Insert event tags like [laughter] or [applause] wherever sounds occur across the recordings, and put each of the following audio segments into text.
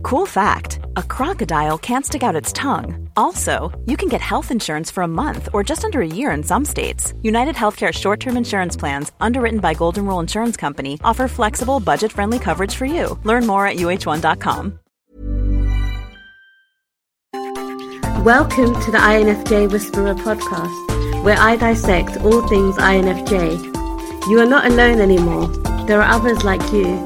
Cool fact a crocodile can't stick out its tongue. Also, you can get health insurance for a month or just under a year in some states. United Healthcare short term insurance plans, underwritten by Golden Rule Insurance Company, offer flexible, budget friendly coverage for you. Learn more at uh1.com. Welcome to the INFJ Whisperer podcast, where I dissect all things INFJ. You are not alone anymore, there are others like you.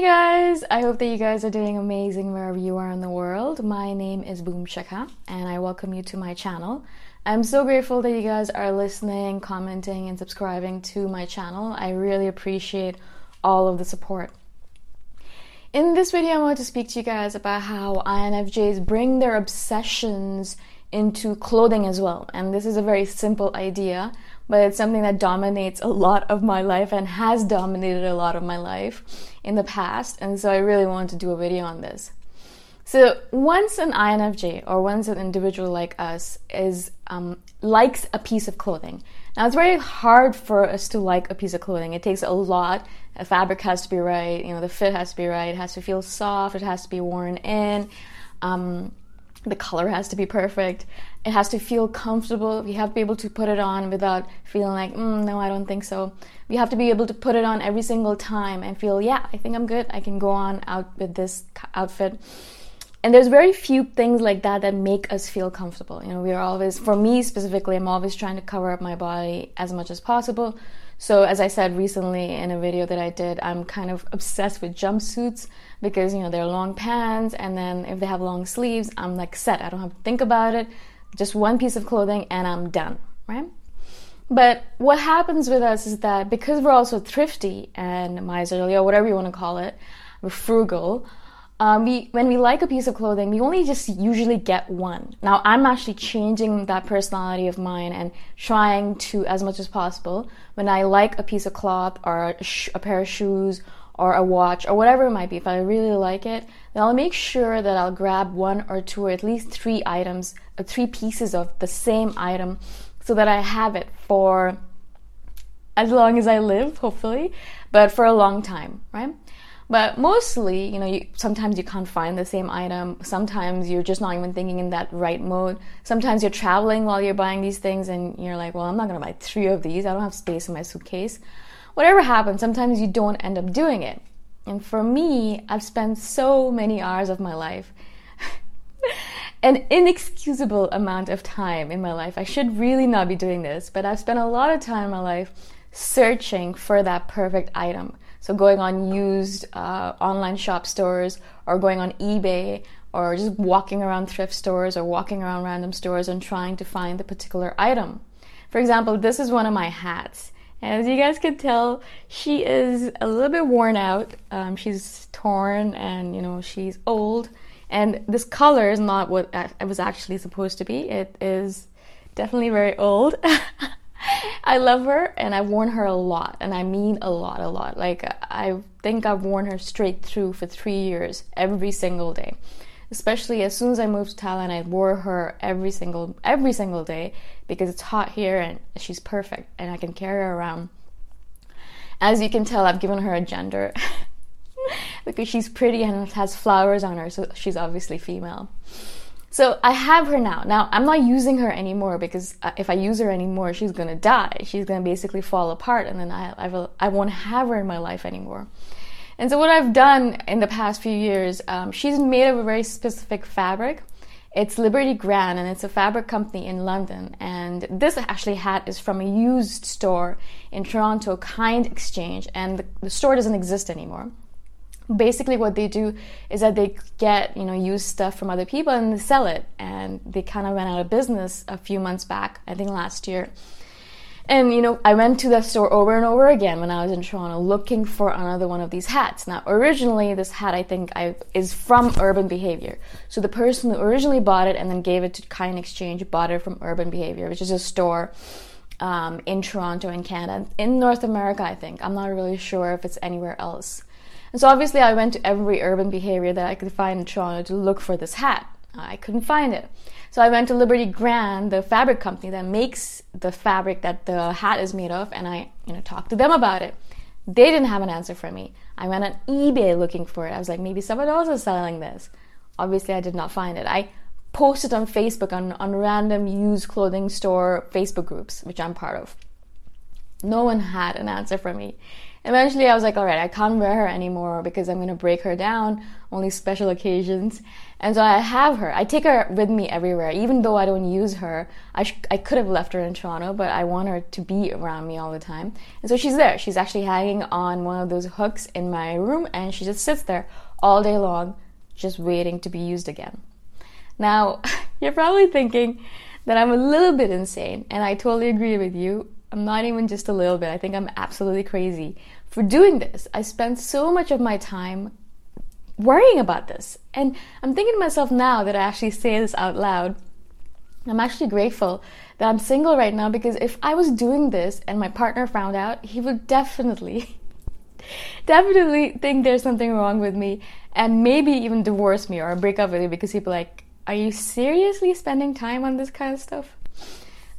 Hey guys, I hope that you guys are doing amazing wherever you are in the world. My name is Boom Shikha and I welcome you to my channel. I'm so grateful that you guys are listening, commenting, and subscribing to my channel. I really appreciate all of the support. In this video, I want to speak to you guys about how INFJs bring their obsessions into clothing as well. And this is a very simple idea, but it's something that dominates a lot of my life and has dominated a lot of my life in the past. And so I really wanted to do a video on this. So once an INFJ or once an individual like us is um, likes a piece of clothing. Now it's very hard for us to like a piece of clothing. It takes a lot. The fabric has to be right. You know, the fit has to be right. It has to feel soft. It has to be worn in. Um, the color has to be perfect. It has to feel comfortable. We have to be able to put it on without feeling like, mm, no, I don't think so. We have to be able to put it on every single time and feel, yeah, I think I'm good. I can go on out with this outfit. And there's very few things like that that make us feel comfortable. You know, we are always, for me specifically, I'm always trying to cover up my body as much as possible. So, as I said recently in a video that I did, I'm kind of obsessed with jumpsuits because, you know, they're long pants and then if they have long sleeves, I'm like set. I don't have to think about it. Just one piece of clothing and I'm done, right? But what happens with us is that because we're also thrifty and miserly or whatever you want to call it, we're frugal, um, we when we like a piece of clothing, we only just usually get one. Now, I'm actually changing that personality of mine and trying to, as much as possible, when I like a piece of cloth or a, sh- a pair of shoes or a watch or whatever it might be, if I really like it, then I'll make sure that I'll grab one or two or at least three items, uh, three pieces of the same item, so that I have it for as long as I live, hopefully, but for a long time, right? But mostly, you know, you, sometimes you can't find the same item. Sometimes you're just not even thinking in that right mode. Sometimes you're traveling while you're buying these things and you're like, well, I'm not going to buy three of these. I don't have space in my suitcase. Whatever happens, sometimes you don't end up doing it. And for me, I've spent so many hours of my life, [laughs] an inexcusable amount of time in my life. I should really not be doing this, but I've spent a lot of time in my life searching for that perfect item so going on used uh, online shop stores or going on eBay or just walking around thrift stores or walking around random stores and trying to find the particular item. For example, this is one of my hats. As you guys can tell, she is a little bit worn out. Um, she's torn and, you know, she's old. And this color is not what it was actually supposed to be. It is definitely very old. [laughs] I love her and I've worn her a lot, and I mean a lot, a lot. Like, I think I've worn her straight through for three years, every single day. Especially as soon as I moved to Thailand, I wore her every single every single day because it's hot here and she's perfect and I can carry her around. As you can tell, I've given her a gender [laughs] because she's pretty and has flowers on her, so she's obviously female. So I have her now. Now I'm not using her anymore because uh, if I use her anymore, she's gonna die. She's gonna basically fall apart, and then I I, will, I won't have her in my life anymore. And so what I've done in the past few years, um, she's made of a very specific fabric. It's Liberty Grand, and it's a fabric company in London. And this actually hat is from a used store in Toronto, Kind Exchange, and the, the store doesn't exist anymore basically what they do is that they get you know used stuff from other people and they sell it. And they kind of went out of business a few months back i think last year. And you know i went to that store over and over again when i was in toronto looking for another one of these hats. Now originally this hat i think I, is from urban behavior. So the person who originally bought it and then gave it to kind exchange bought it from urban behavior which is a store um, in toronto in canada in north america i think. I'm not really sure if it's anywhere else and so obviously I went to every urban behavior that I could find in Toronto to look for this hat. I couldn't find it. So I went to Liberty Grand, the fabric company that makes the fabric that the hat is made of, and I, you know, talked to them about it. They didn't have an answer for me. I went on eBay looking for it. I was like, maybe someone else is selling this. Obviously, I did not find it. I posted on Facebook on, on random used clothing store Facebook groups, which I'm part of. No one had an answer for me. Eventually, I was like, all right, I can't wear her anymore because I'm going to break her down, only special occasions. And so I have her. I take her with me everywhere. Even though I don't use her, I, sh- I could have left her in Toronto, but I want her to be around me all the time. And so she's there. She's actually hanging on one of those hooks in my room, and she just sits there all day long, just waiting to be used again. Now, [laughs] you're probably thinking that I'm a little bit insane, and I totally agree with you. I'm not even just a little bit. I think I'm absolutely crazy for doing this. I spend so much of my time worrying about this. And I'm thinking to myself now that I actually say this out loud. I'm actually grateful that I'm single right now because if I was doing this and my partner found out, he would definitely, [laughs] definitely think there's something wrong with me and maybe even divorce me or break up with me because he'd be like, Are you seriously spending time on this kind of stuff?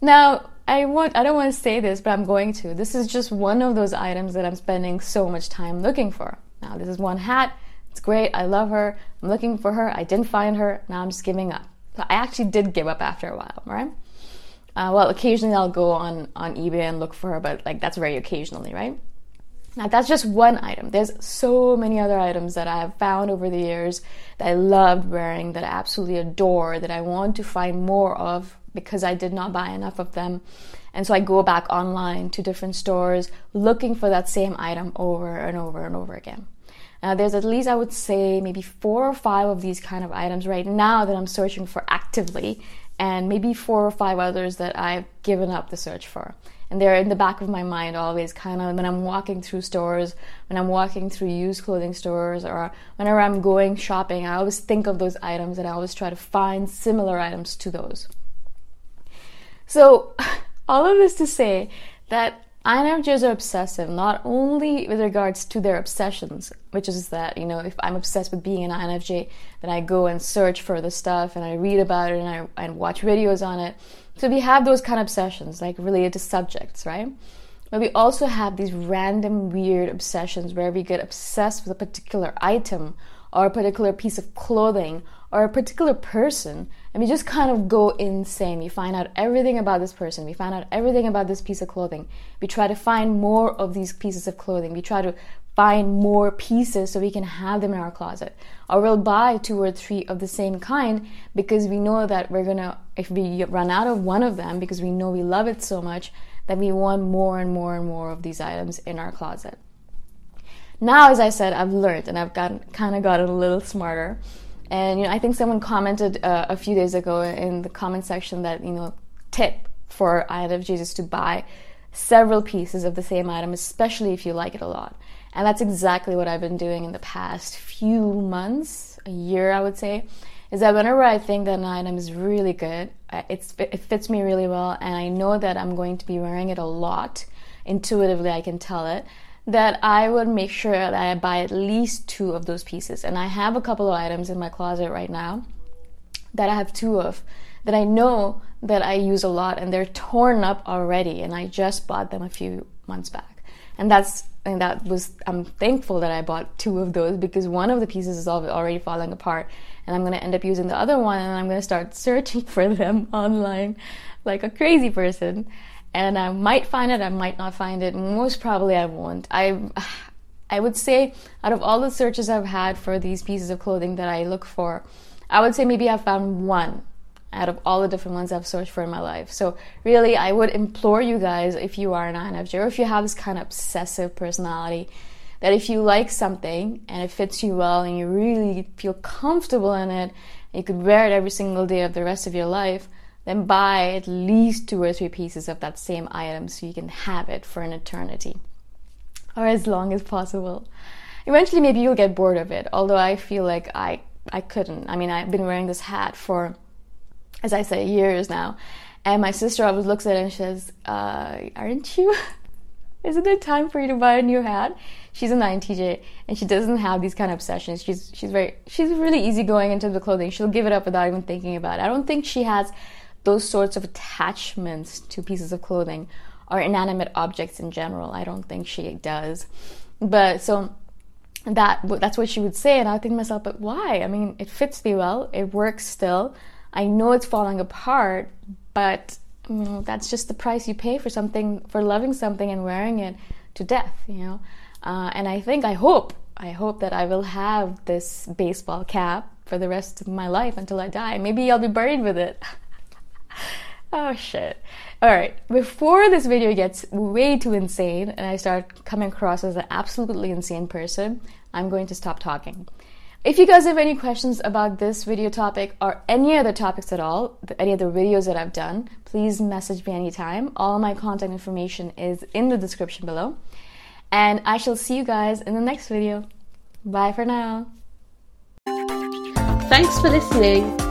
Now, I want I don't want to say this, but I'm going to. This is just one of those items that I'm spending so much time looking for. Now, this is one hat. It's great. I love her. I'm looking for her. I didn't find her. Now I'm just giving up. So I actually did give up after a while, right? Uh, well, occasionally I'll go on on eBay and look for her, but like that's very occasionally, right? Now that's just one item. There's so many other items that I have found over the years that I loved wearing, that I absolutely adore, that I want to find more of because I did not buy enough of them. And so I go back online to different stores looking for that same item over and over and over again. Now, there's at least, I would say, maybe four or five of these kind of items right now that I'm searching for actively. and maybe four or five others that I've given up the search for. And they're in the back of my mind always, kind of when I'm walking through stores, when I'm walking through used clothing stores, or whenever I'm going shopping, I always think of those items and I always try to find similar items to those. So, [laughs] all of this to say that INFJs are obsessive, not only with regards to their obsessions, which is that, you know, if I'm obsessed with being an INFJ, then I go and search for the stuff and I read about it and I and watch videos on it. So we have those kind of obsessions, like related to subjects, right? But we also have these random weird obsessions where we get obsessed with a particular item or a particular piece of clothing or a particular person and we just kind of go insane. We find out everything about this person. We find out everything about this piece of clothing. We try to find more of these pieces of clothing. We try to find more pieces so we can have them in our closet. Or we'll buy two or three of the same kind because we know that we're gonna, if we run out of one of them because we know we love it so much, that we want more and more and more of these items in our closet. Now, as I said, I've learned and I've gotten kind of gotten a little smarter and you know, I think someone commented uh, a few days ago in the comment section that you know, tip for INFJs is to buy several pieces of the same item, especially if you like it a lot. And that's exactly what I've been doing in the past few months, a year, I would say. Is that whenever I think that an item is really good, it fits me really well, and I know that I'm going to be wearing it a lot. Intuitively, I can tell it that I would make sure that I buy at least two of those pieces. And I have a couple of items in my closet right now that I have two of that I know that I use a lot and they're torn up already and I just bought them a few months back. And that's and that was I'm thankful that I bought two of those because one of the pieces is already falling apart and I'm going to end up using the other one and I'm going to start searching [laughs] for them online like a crazy person and I might find it, I might not find it. Most probably I won't. I I would say out of all the searches I've had for these pieces of clothing that I look for, I would say maybe I've found one out of all the different ones I've searched for in my life. So really, I would implore you guys, if you are an INFJ or if you have this kind of obsessive personality, that if you like something and it fits you well and you really feel comfortable in it, you could wear it every single day of the rest of your life, then buy at least two or three pieces of that same item so you can have it for an eternity or as long as possible. Eventually, maybe you'll get bored of it, although I feel like I, I couldn't. I mean, I've been wearing this hat for, as I say, years now. And my sister always looks at it and says, uh, Aren't you? [laughs] Isn't it time for you to buy a new hat? She's a INTJ and she doesn't have these kind of obsessions. She's she's very she's really easygoing in terms of clothing. She'll give it up without even thinking about it. I don't think she has those sorts of attachments to pieces of clothing or inanimate objects in general. I don't think she does. But so that that's what she would say, and I think myself, but why? I mean, it fits me well. It works still. I know it's falling apart, but you know, that's just the price you pay for something, for loving something and wearing it to death. You know, uh, and I think, I hope, I hope that I will have this baseball cap for the rest of my life until I die. Maybe I'll be buried with it. [laughs] [laughs] oh shit. Alright, before this video gets way too insane and I start coming across as an absolutely insane person, I'm going to stop talking. If you guys have any questions about this video topic or any other topics at all, any other videos that I've done, please message me anytime. All my contact information is in the description below. And I shall see you guys in the next video. Bye for now. Thanks for listening.